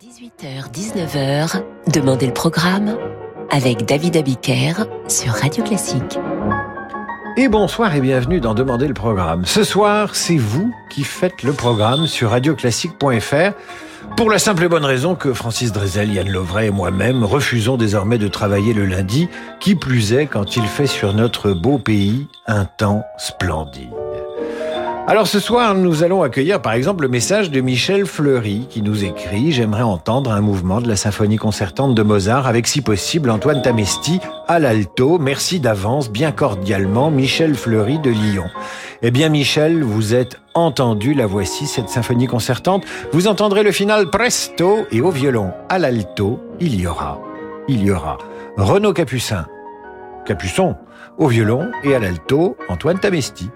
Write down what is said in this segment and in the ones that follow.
18h-19h, Demandez le programme avec David Abiker sur Radio Classique. Et bonsoir et bienvenue dans Demandez le programme. Ce soir, c'est vous qui faites le programme sur radioclassique.fr pour la simple et bonne raison que Francis Drezel, Yann Lovray et moi-même refusons désormais de travailler le lundi, qui plus est quand il fait sur notre beau pays un temps splendide. Alors ce soir, nous allons accueillir par exemple le message de Michel Fleury qui nous écrit J'aimerais entendre un mouvement de la symphonie concertante de Mozart avec si possible Antoine Tamesti à l'alto. Merci d'avance, bien cordialement, Michel Fleury de Lyon. Eh bien Michel, vous êtes entendu, la voici, cette symphonie concertante. Vous entendrez le final presto et au violon à l'alto, il y aura, il y aura Renaud Capucin, Capuçon, au violon et à l'alto, Antoine Tamesti.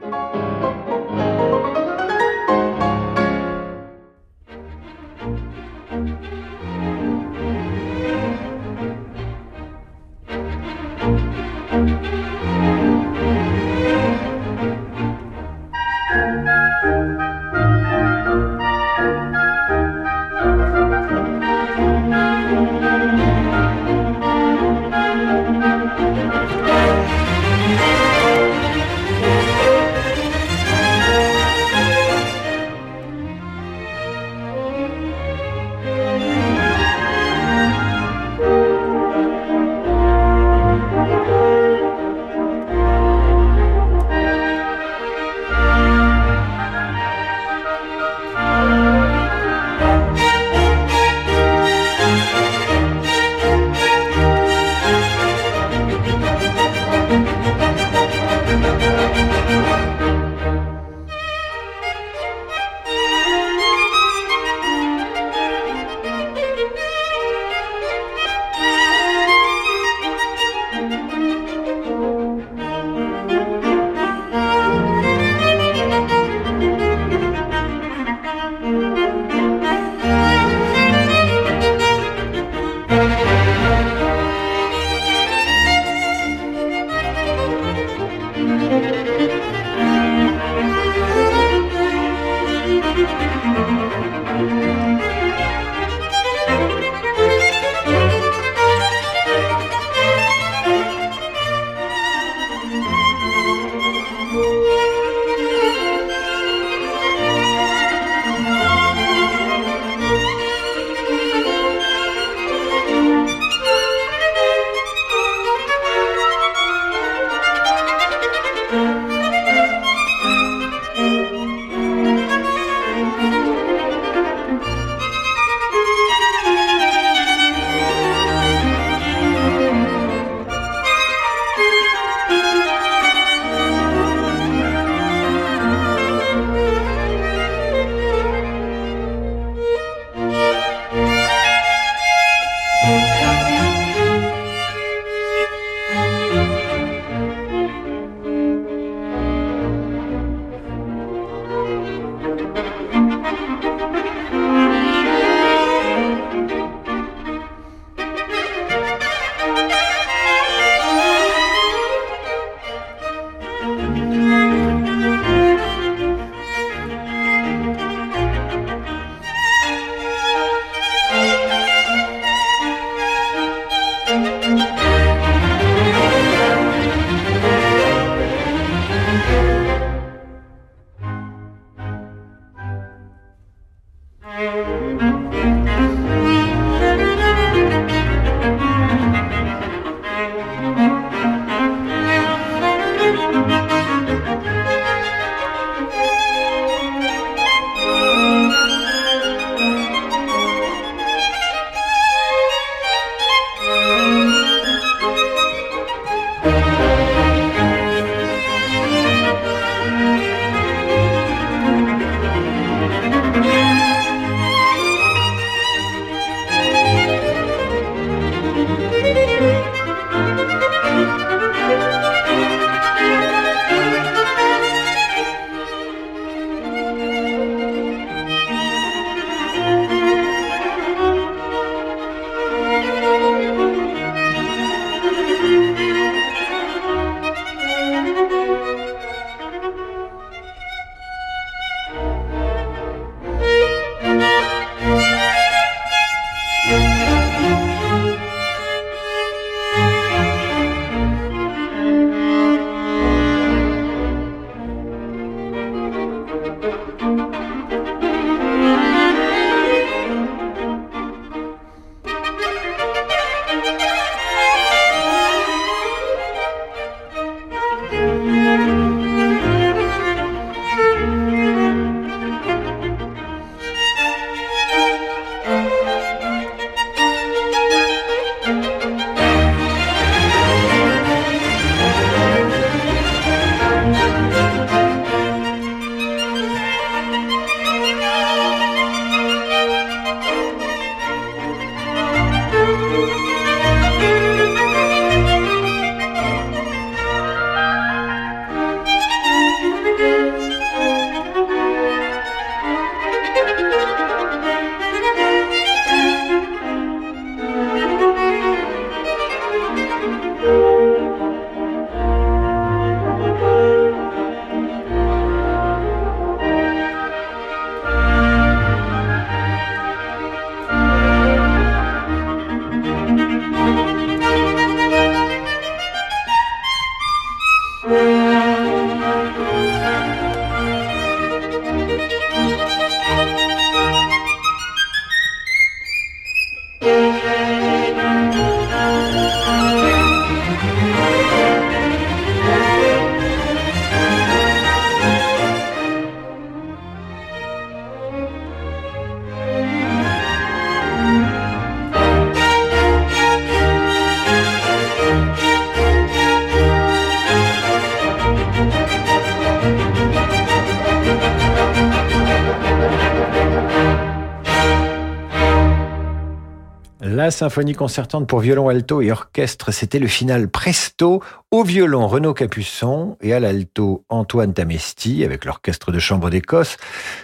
Symphonie concertante pour violon, alto et orchestre, c'était le final presto au violon Renaud Capuçon et à l'alto Antoine Tamesti avec l'orchestre de chambre d'Écosse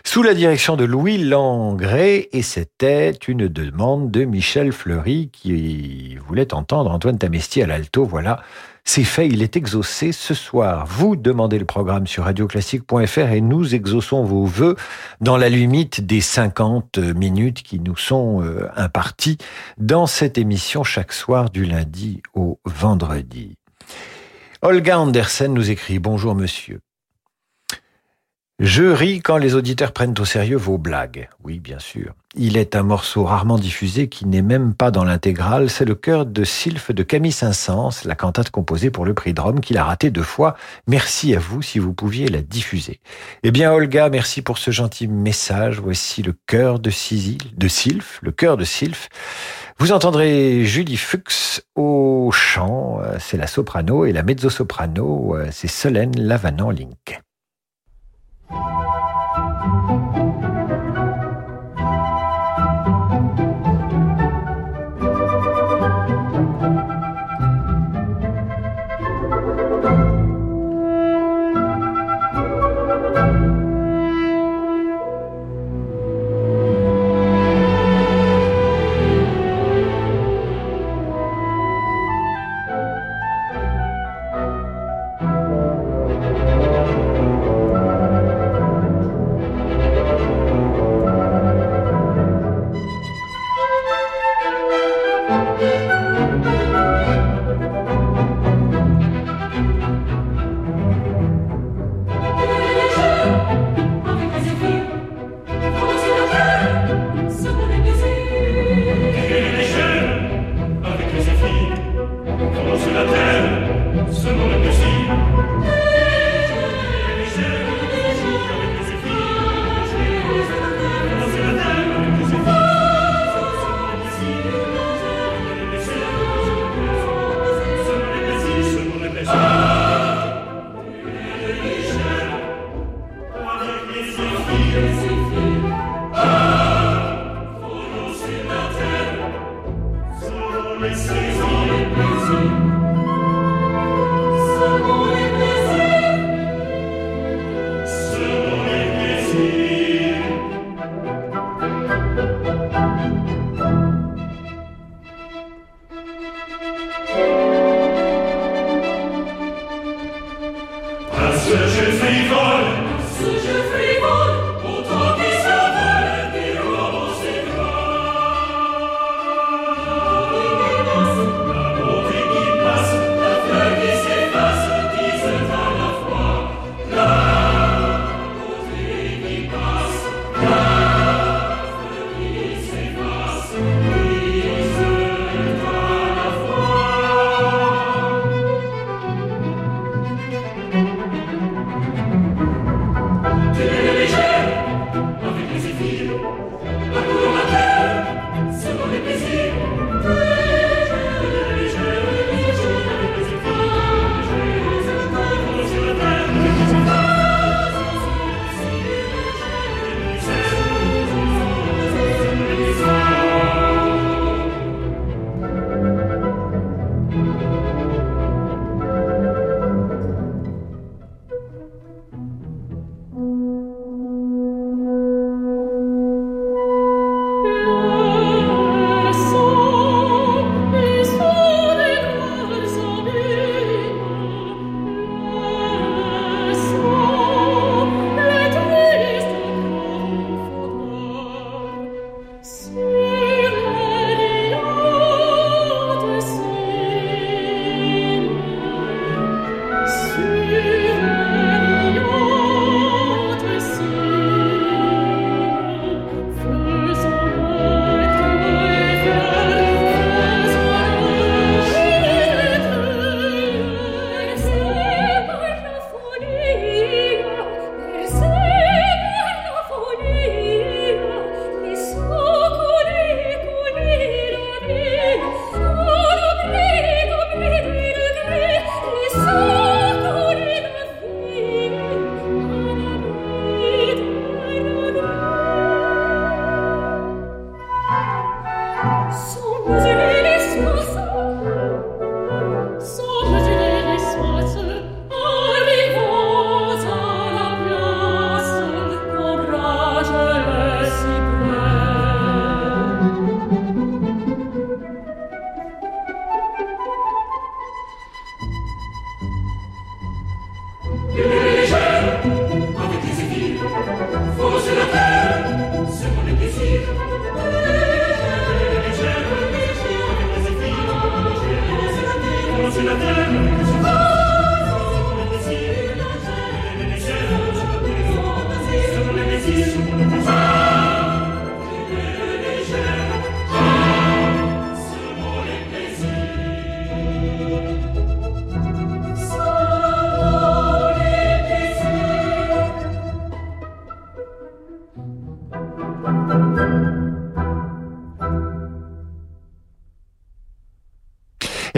sous la direction de Louis Langré et c'était une demande de Michel Fleury qui voulait entendre Antoine Tamesti à l'alto. Voilà c'est fait, il est exaucé ce soir. Vous demandez le programme sur radioclassique.fr et nous exauçons vos vœux dans la limite des 50 minutes qui nous sont euh, imparties dans cette émission chaque soir du lundi au vendredi. Olga Andersen nous écrit Bonjour monsieur. Je ris quand les auditeurs prennent au sérieux vos blagues. Oui, bien sûr. Il est un morceau rarement diffusé qui n'est même pas dans l'intégrale. C'est le chœur de Sylphe de Camille Saint-Saëns, la cantate composée pour le prix de Rome qu'il a raté deux fois. Merci à vous si vous pouviez la diffuser. Eh bien, Olga, merci pour ce gentil message. Voici le chœur de, de Sylphe, le chœur de Sylphe. Vous entendrez Julie Fuchs au chant, c'est la soprano, et la mezzo-soprano, c'est Solène Lavanant-Link.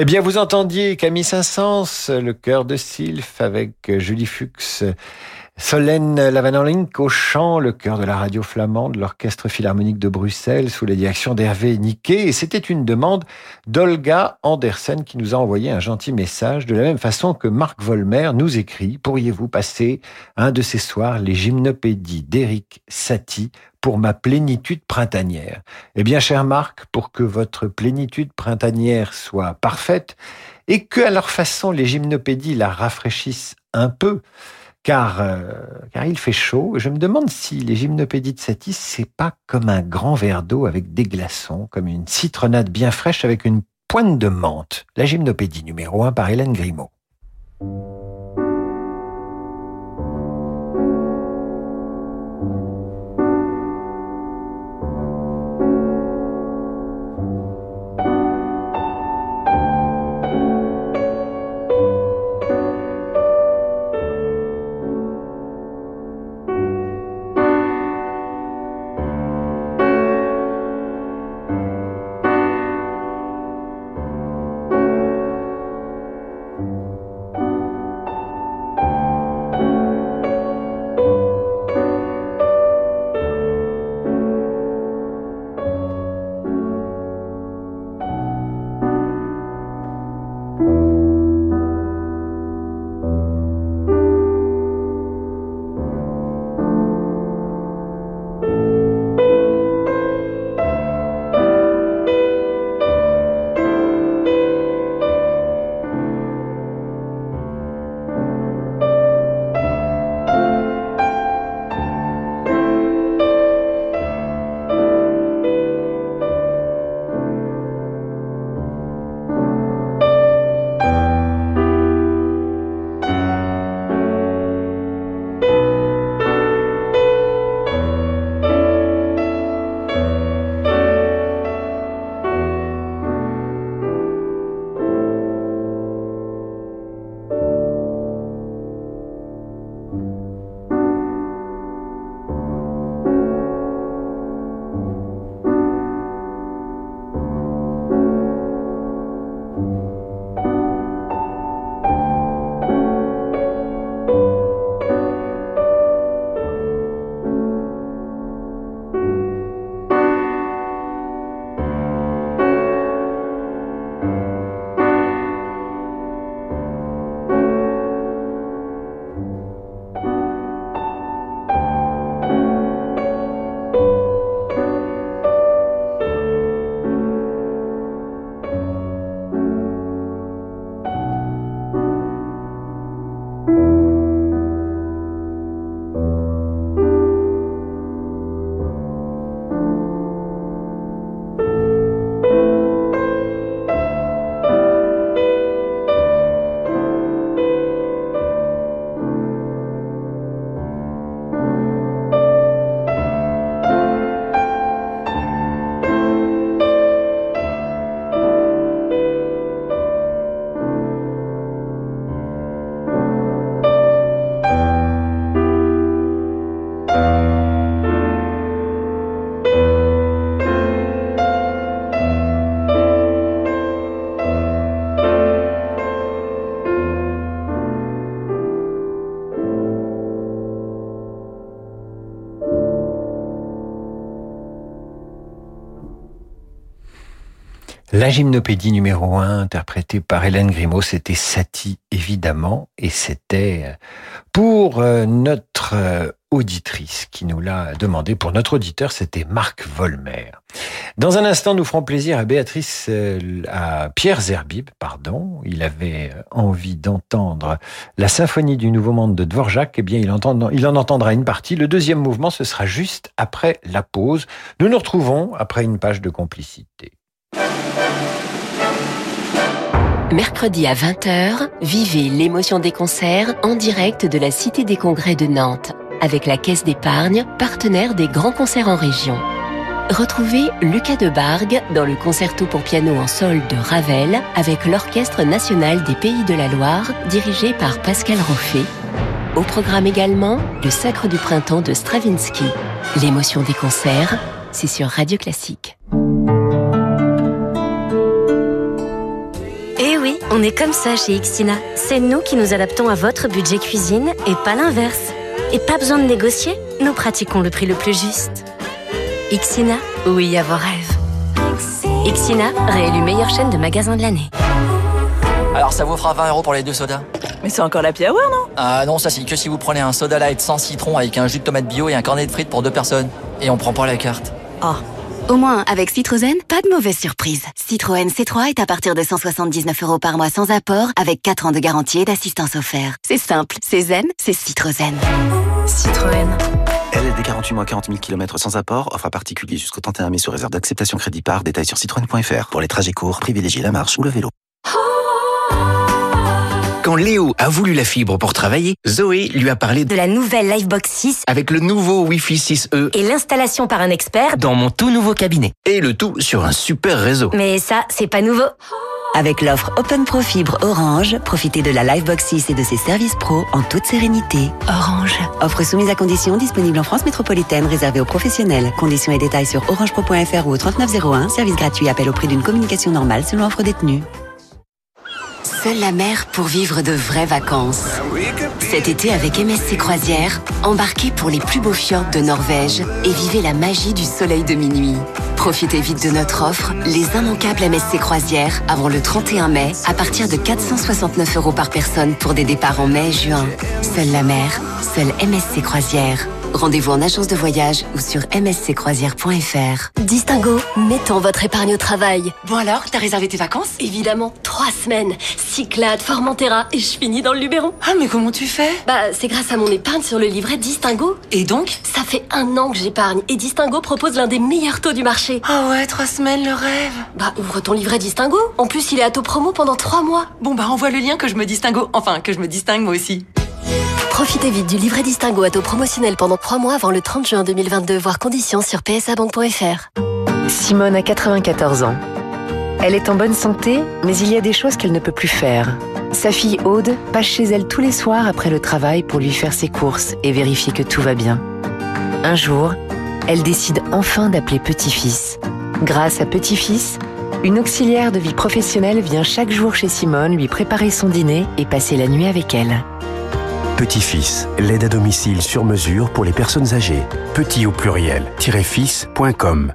Eh bien, vous entendiez Camille Saint-Saëns, le cœur de Sylph avec Julie Fuchs. Solène Lavanolink au chant, le chœur de la radio flamande, l'orchestre philharmonique de Bruxelles sous la direction d'Hervé Niquet. Et c'était une demande d'Olga Andersen qui nous a envoyé un gentil message de la même façon que Marc Volmer nous écrit Pourriez-vous passer un de ces soirs les gymnopédies d'Éric Satie pour ma plénitude printanière? Eh bien, cher Marc, pour que votre plénitude printanière soit parfaite et que, à leur façon, les gymnopédies la rafraîchissent un peu, car, euh, car il fait chaud, je me demande si les gymnopédies de Satis, c'est pas comme un grand verre d'eau avec des glaçons, comme une citronnade bien fraîche avec une pointe de menthe. La gymnopédie numéro 1 par Hélène Grimaud. La gymnopédie numéro 1, interprétée par Hélène Grimaud, c'était Satie, évidemment, et c'était euh, pour euh, notre euh, auditrice qui nous l'a demandé. Pour notre auditeur, c'était Marc Volmer. Dans un instant, nous ferons plaisir à Béatrice, à Pierre Zerbib, pardon. Il avait envie d'entendre la symphonie du Nouveau Monde de Dvorak. Eh bien, il, entend, il en entendra une partie. Le deuxième mouvement, ce sera juste après la pause. Nous nous retrouvons après une page de complicité. Mercredi à 20h, vivez l'émotion des concerts en direct de la Cité des Congrès de Nantes avec la Caisse d'épargne, partenaire des grands concerts en région. Retrouvez Lucas de Bargue dans le concerto pour piano en sol de Ravel avec l'Orchestre national des Pays de la Loire dirigé par Pascal Roffet. Au programme également, le Sacre du printemps de Stravinsky. L'émotion des concerts, c'est sur Radio Classique. On est comme ça chez Ixina. C'est nous qui nous adaptons à votre budget cuisine et pas l'inverse. Et pas besoin de négocier, nous pratiquons le prix le plus juste. Ixina, oui à vos rêves. Ixina, réélu meilleure chaîne de magasins de l'année. Alors ça vous fera 20 euros pour les deux sodas. Mais c'est encore la hour, non? Ah non, ça c'est que si vous prenez un soda light sans citron avec un jus de tomate bio et un cornet de frites pour deux personnes. Et on prend pas la carte. Oh. Au moins, avec Citroën, pas de mauvaise surprise. Citroën C3 est à partir de 179 euros par mois sans apport, avec 4 ans de garantie et d'assistance offerte. C'est simple, c'est zen, c'est Citroën. Citroën. LLD 48 mois 40 000 km sans apport, offre à particulier jusqu'au 31 mai sur réserve d'acceptation crédit par, détail sur citroën.fr. Pour les trajets courts, privilégiez la marche ou le vélo. Quand Léo a voulu la fibre pour travailler, Zoé lui a parlé de la nouvelle Livebox 6 avec le nouveau Wi-Fi 6E et l'installation par un expert dans mon tout nouveau cabinet. Et le tout sur un super réseau. Mais ça, c'est pas nouveau. Avec l'offre Open Pro Fibre Orange, profitez de la Livebox 6 et de ses services pro en toute sérénité. Orange. Offre soumise à conditions disponible en France métropolitaine réservée aux professionnels. Conditions et détails sur orangepro.fr ou au 3901. Service gratuit. Appel au prix d'une communication normale selon offre détenue. Seule la mer pour vivre de vraies vacances. Cet été avec MSC Croisière, embarquez pour les plus beaux fjords de Norvège et vivez la magie du soleil de minuit. Profitez vite de notre offre, les immanquables MSC Croisière, avant le 31 mai, à partir de 469 euros par personne pour des départs en mai juin. Seule la mer, seule MSC Croisière. Rendez-vous en agence de voyage ou sur msccroisière.fr. Distingo, mettons votre épargne au travail. Bon alors, t'as réservé tes vacances? Évidemment, trois semaines. Cyclade, Formentera et je finis dans le Luberon? Ah mais comment tu fais? Bah c'est grâce à mon épargne sur le livret Distingo. Et donc? Ça fait un an que j'épargne et Distingo propose l'un des meilleurs taux du marché. Ah ouais, trois semaines, le rêve. Bah ouvre ton livret Distingo. En plus il est à taux promo pendant trois mois. Bon bah envoie le lien que je me distingo. Enfin, que je me distingue moi aussi. Profitez vite du livret distingo à taux promotionnel pendant 3 mois avant le 30 juin 2022, voire conditions sur psabank.fr. Simone a 94 ans. Elle est en bonne santé, mais il y a des choses qu'elle ne peut plus faire. Sa fille Aude passe chez elle tous les soirs après le travail pour lui faire ses courses et vérifier que tout va bien. Un jour, elle décide enfin d'appeler Petit-Fils. Grâce à Petit-Fils, une auxiliaire de vie professionnelle vient chaque jour chez Simone lui préparer son dîner et passer la nuit avec elle. Petit-Fils, l'aide à domicile sur mesure pour les personnes âgées. Petit au pluriel, fils.com.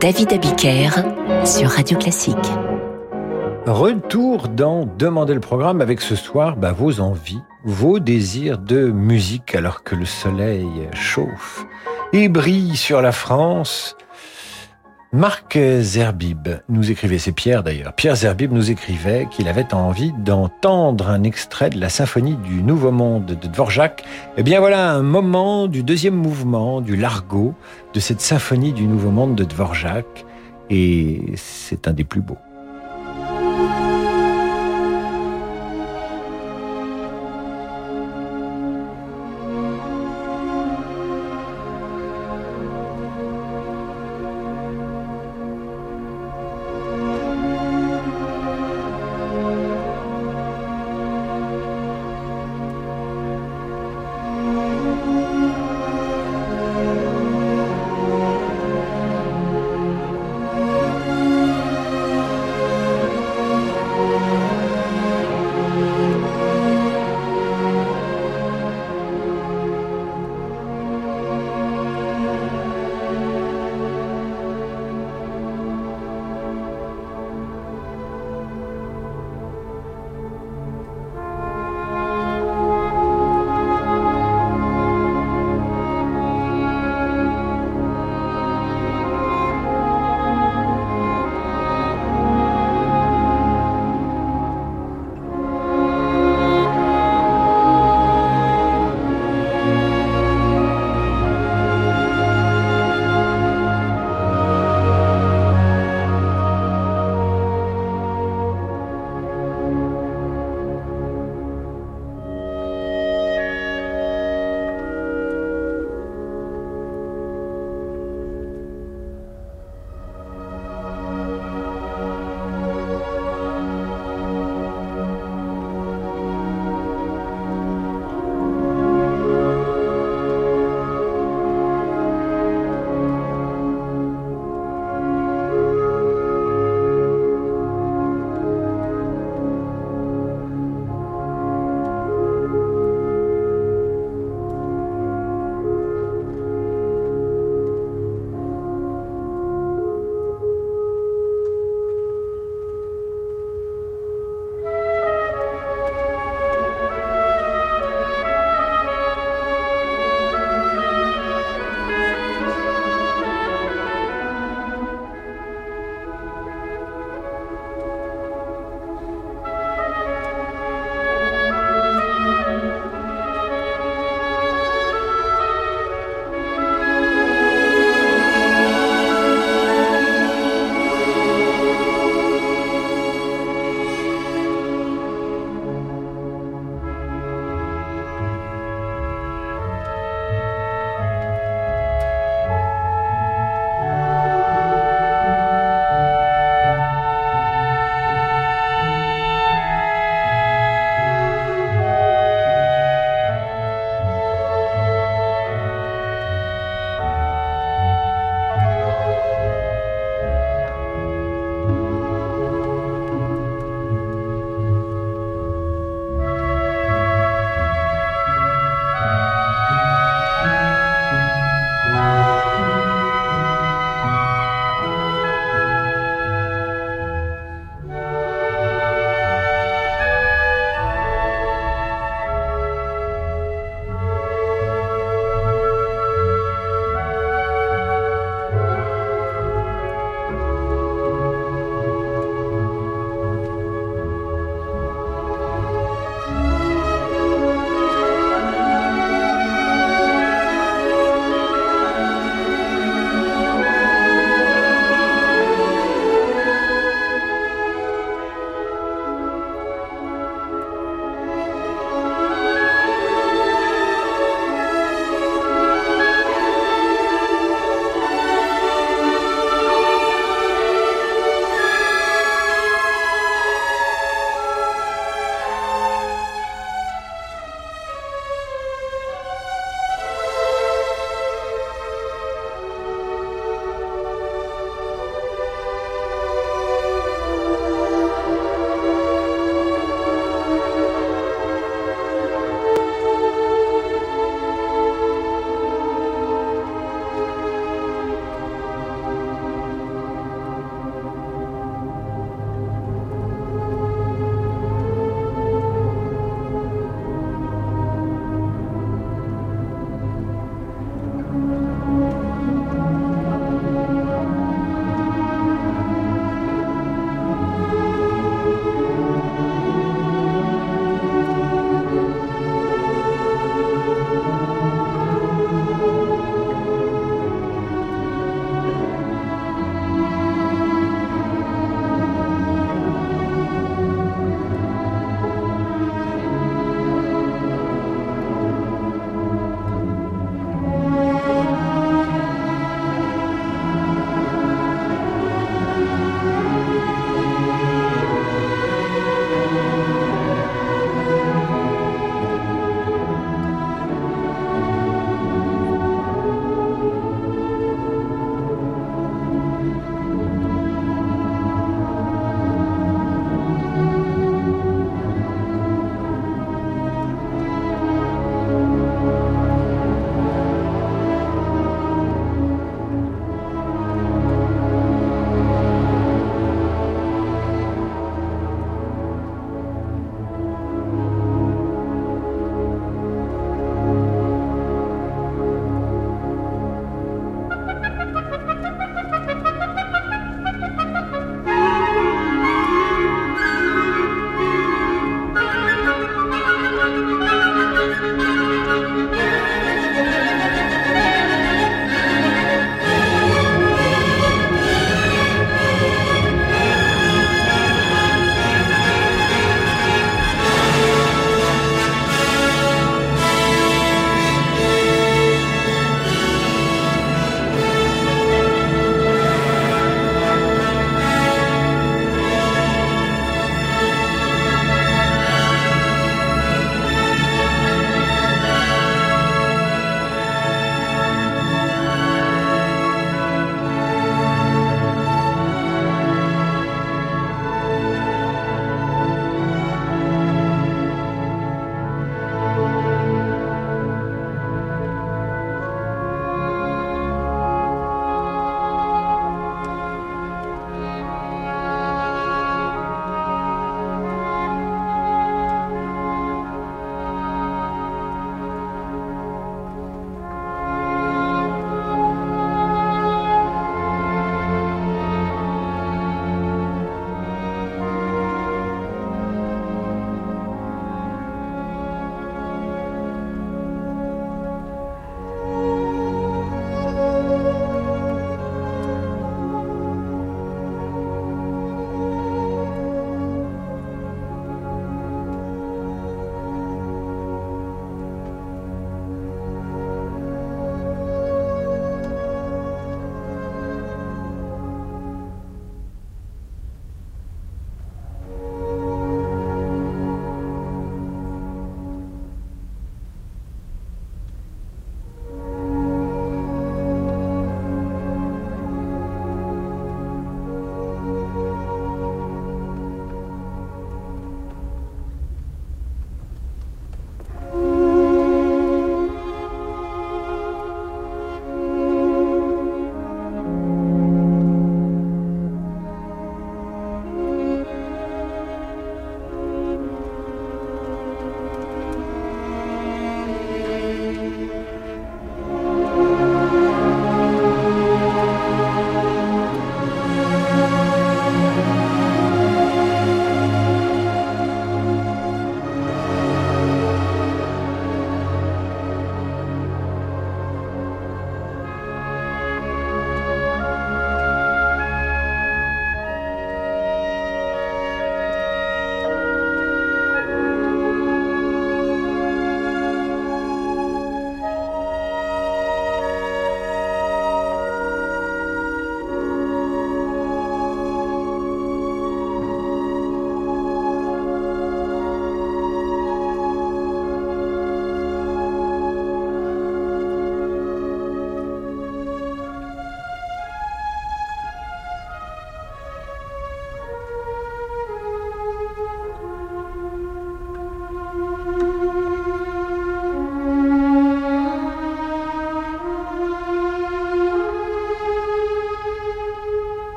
David Abiker sur Radio Classique. Retour dans Demander le programme avec ce soir bah, vos envies, vos désirs de musique alors que le soleil chauffe et brille sur la France Marc Zerbib nous écrivait, c'est Pierre d'ailleurs, Pierre Zerbib nous écrivait qu'il avait envie d'entendre un extrait de la symphonie du Nouveau Monde de Dvorak. Eh bien voilà un moment du deuxième mouvement du Largo de cette symphonie du Nouveau Monde de Dvorak et c'est un des plus beaux.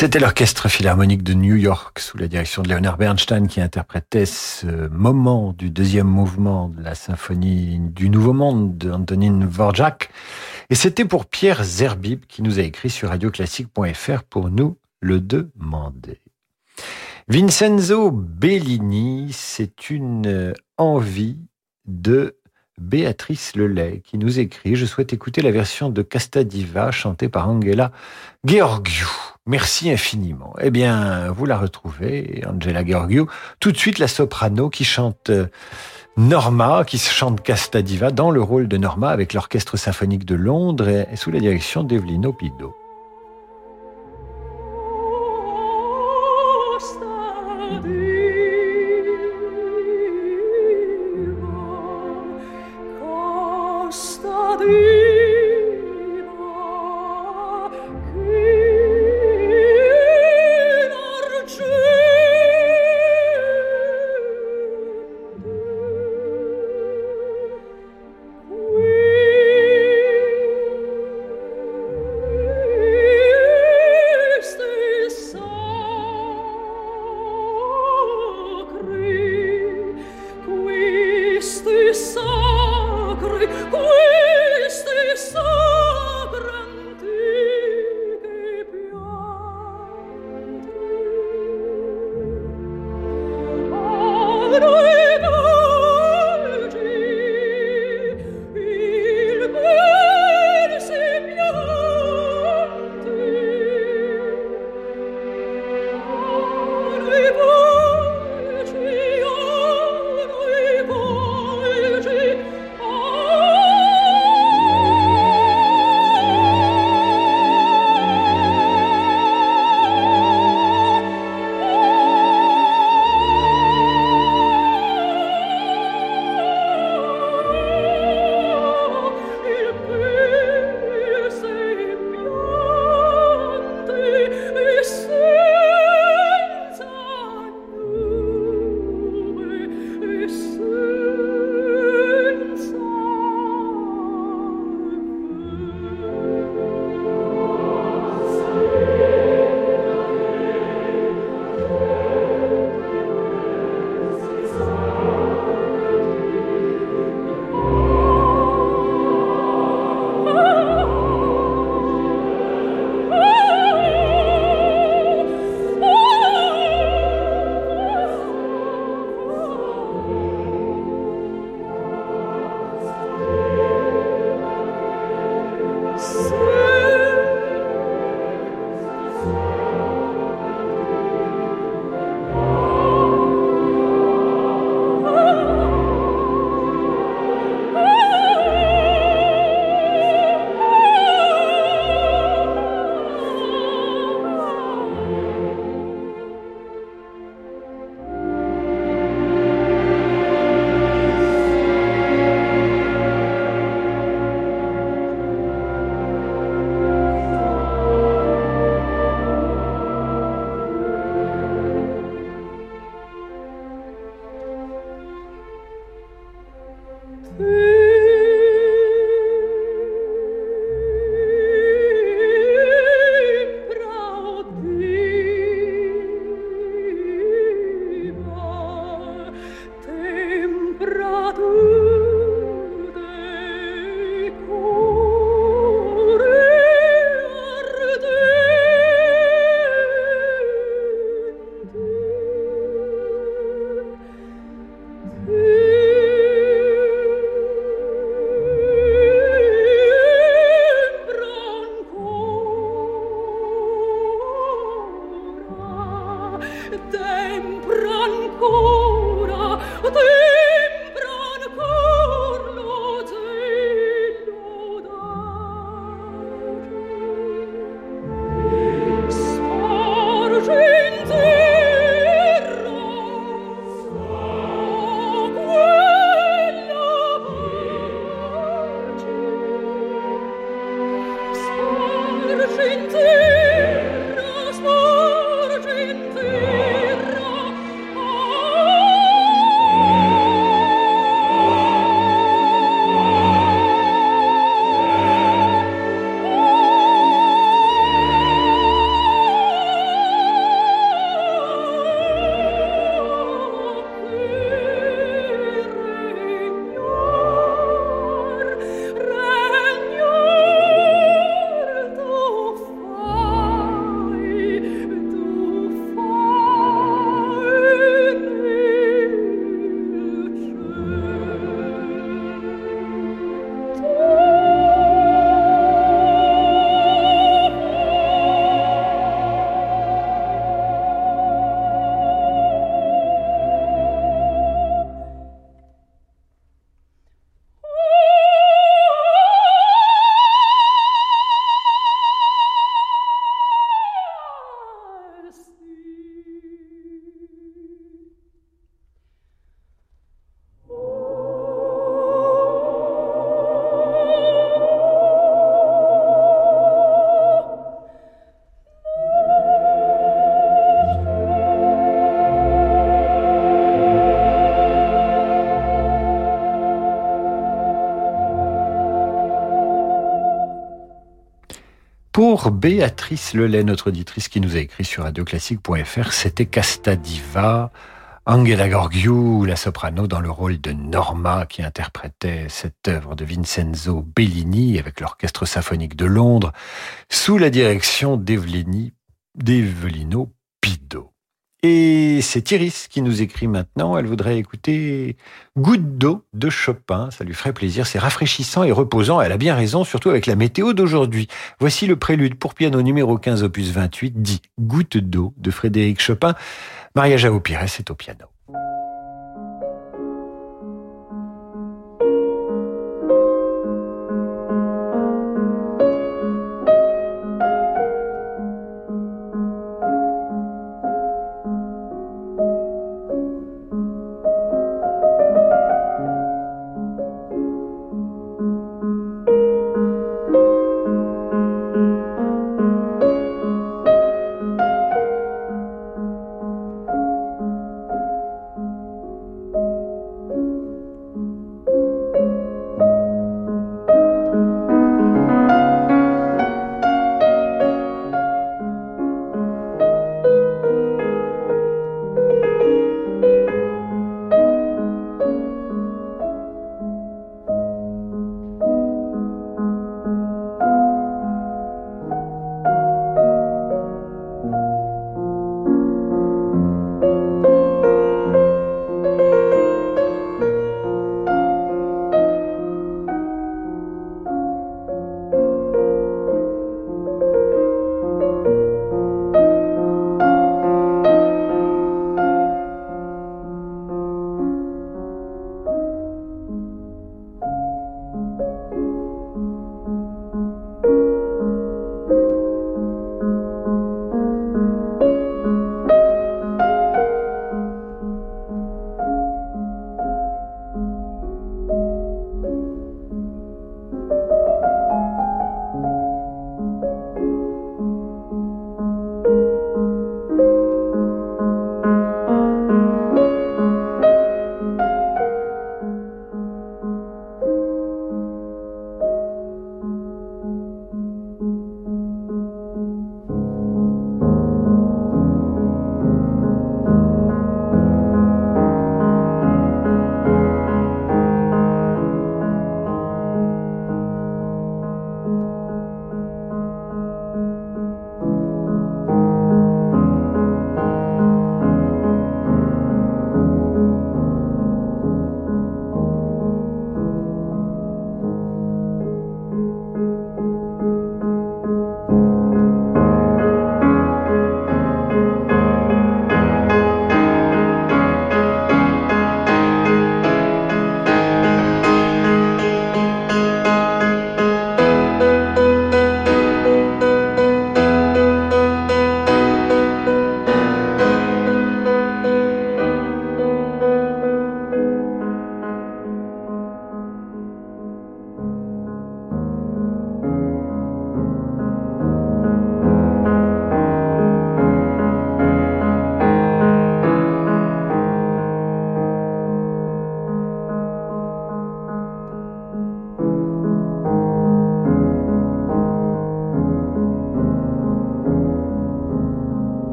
C'était l'orchestre philharmonique de New York sous la direction de Leonard Bernstein qui interprétait ce moment du deuxième mouvement de la symphonie du Nouveau Monde d'Antonin Vorjak. Et c'était pour Pierre Zerbib qui nous a écrit sur radioclassique.fr pour nous le demander. Vincenzo Bellini, c'est une envie de Béatrice Lelay qui nous écrit Je souhaite écouter la version de Casta Diva chantée par Angela Georgiou. Merci infiniment. Eh bien, vous la retrouvez, Angela Georgiou. Tout de suite, la soprano qui chante euh, Norma, qui chante Casta Diva dans le rôle de Norma avec l'Orchestre symphonique de Londres et sous la direction d'Evelino Pido. Pour Béatrice Lelay, notre auditrice qui nous a écrit sur radioclassique.fr. C'était Casta Diva, Angela Gorgiou, la soprano, dans le rôle de Norma, qui interprétait cette œuvre de Vincenzo Bellini avec l'Orchestre symphonique de Londres, sous la direction d'Evelino Pido. Et c'est Iris qui nous écrit maintenant. Elle voudrait écouter Goutte d'eau de Chopin. Ça lui ferait plaisir. C'est rafraîchissant et reposant. Elle a bien raison, surtout avec la météo d'aujourd'hui. Voici le prélude pour piano numéro 15, opus 28, dit Goutte d'eau de Frédéric Chopin. Maria Jao Pires est au piano.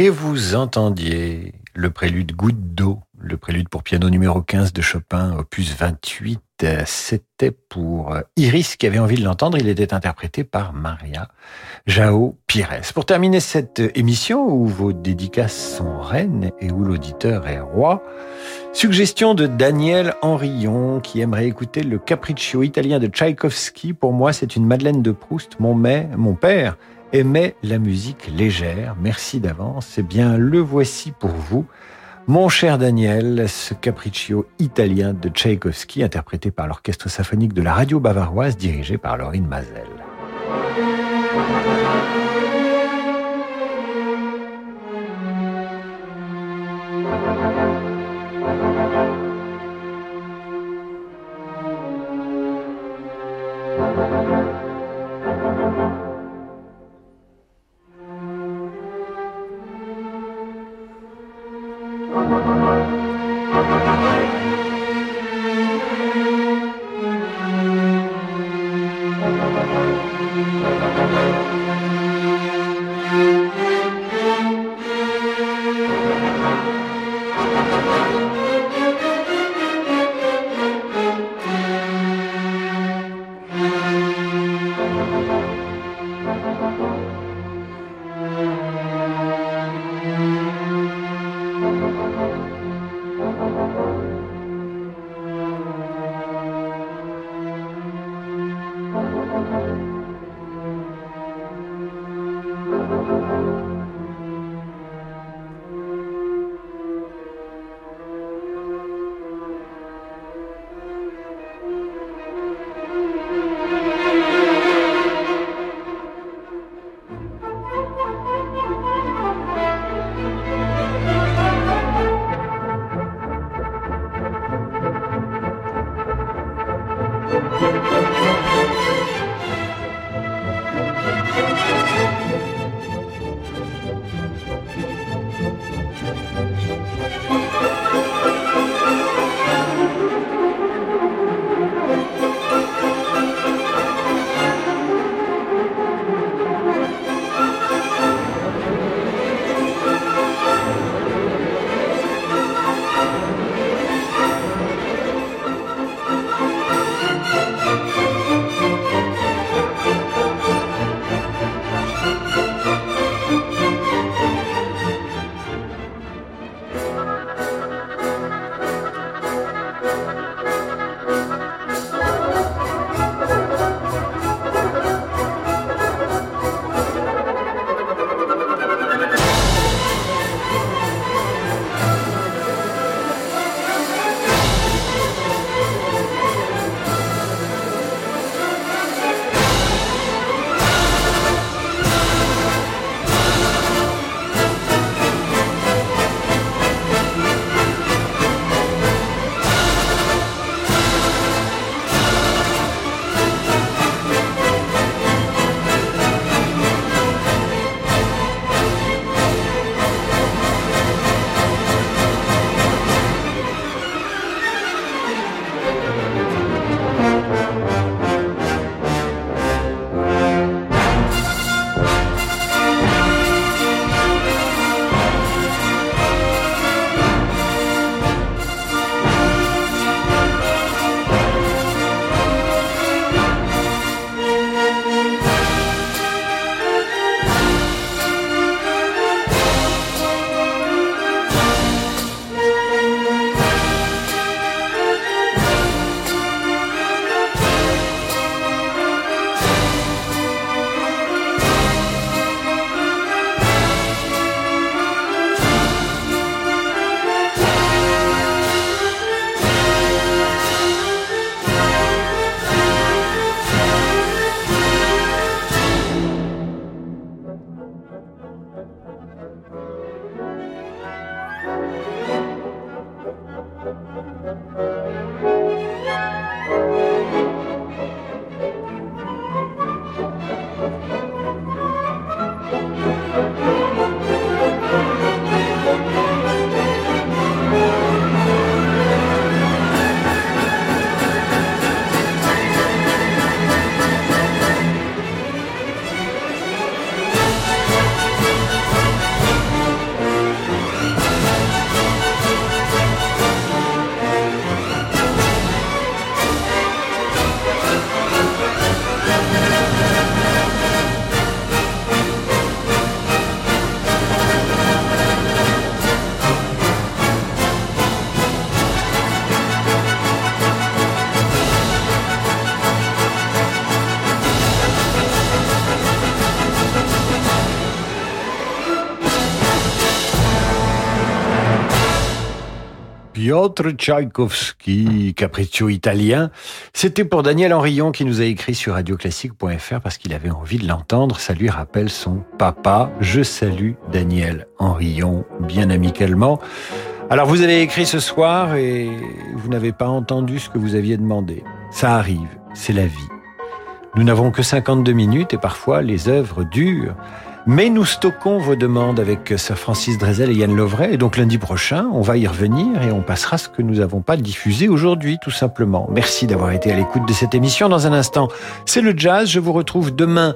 Et vous entendiez le prélude Goutte d'eau, le prélude pour piano numéro 15 de Chopin, opus 28. C'était pour Iris qui avait envie de l'entendre. Il était interprété par Maria Jao Pires. Pour terminer cette émission où vos dédicaces sont reines et où l'auditeur est roi, suggestion de Daniel Henrion qui aimerait écouter le capriccio italien de Tchaïkovski. Pour moi, c'est une Madeleine de Proust. Mon, mon père aimait la musique légère. Merci d'avance. Eh bien, le voici pour vous. Mon cher Daniel, ce capriccio italien de Tchaïkovski, interprété par l'orchestre symphonique de la radio bavaroise, dirigé par Laurine Mazel. Piotr Tchaïkovski, capriccio italien. C'était pour Daniel Henrion qui nous a écrit sur radioclassique.fr parce qu'il avait envie de l'entendre. Ça lui rappelle son papa. Je salue Daniel Henrion bien amicalement. Alors vous avez écrit ce soir et vous n'avez pas entendu ce que vous aviez demandé. Ça arrive, c'est la vie. Nous n'avons que 52 minutes et parfois les œuvres durent. Mais nous stockons vos demandes avec Sir Francis Drezel et Yann Lovray. Et donc lundi prochain, on va y revenir et on passera ce que nous n'avons pas diffusé aujourd'hui, tout simplement. Merci d'avoir été à l'écoute de cette émission. Dans un instant, c'est le jazz. Je vous retrouve demain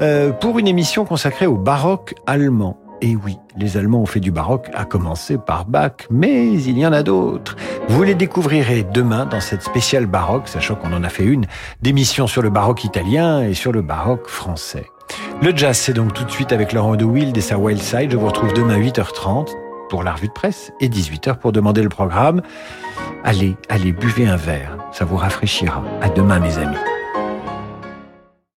euh, pour une émission consacrée au baroque allemand. Et oui, les Allemands ont fait du baroque, à commencer par Bach, mais il y en a d'autres. Vous les découvrirez demain dans cette spéciale baroque, sachant qu'on en a fait une d'émission sur le baroque italien et sur le baroque français. Le jazz, c'est donc tout de suite avec Laurent de Wild et sa Wild Side. Je vous retrouve demain 8h30 pour la revue de presse et 18h pour demander le programme. Allez, allez, buvez un verre, ça vous rafraîchira. À demain, mes amis.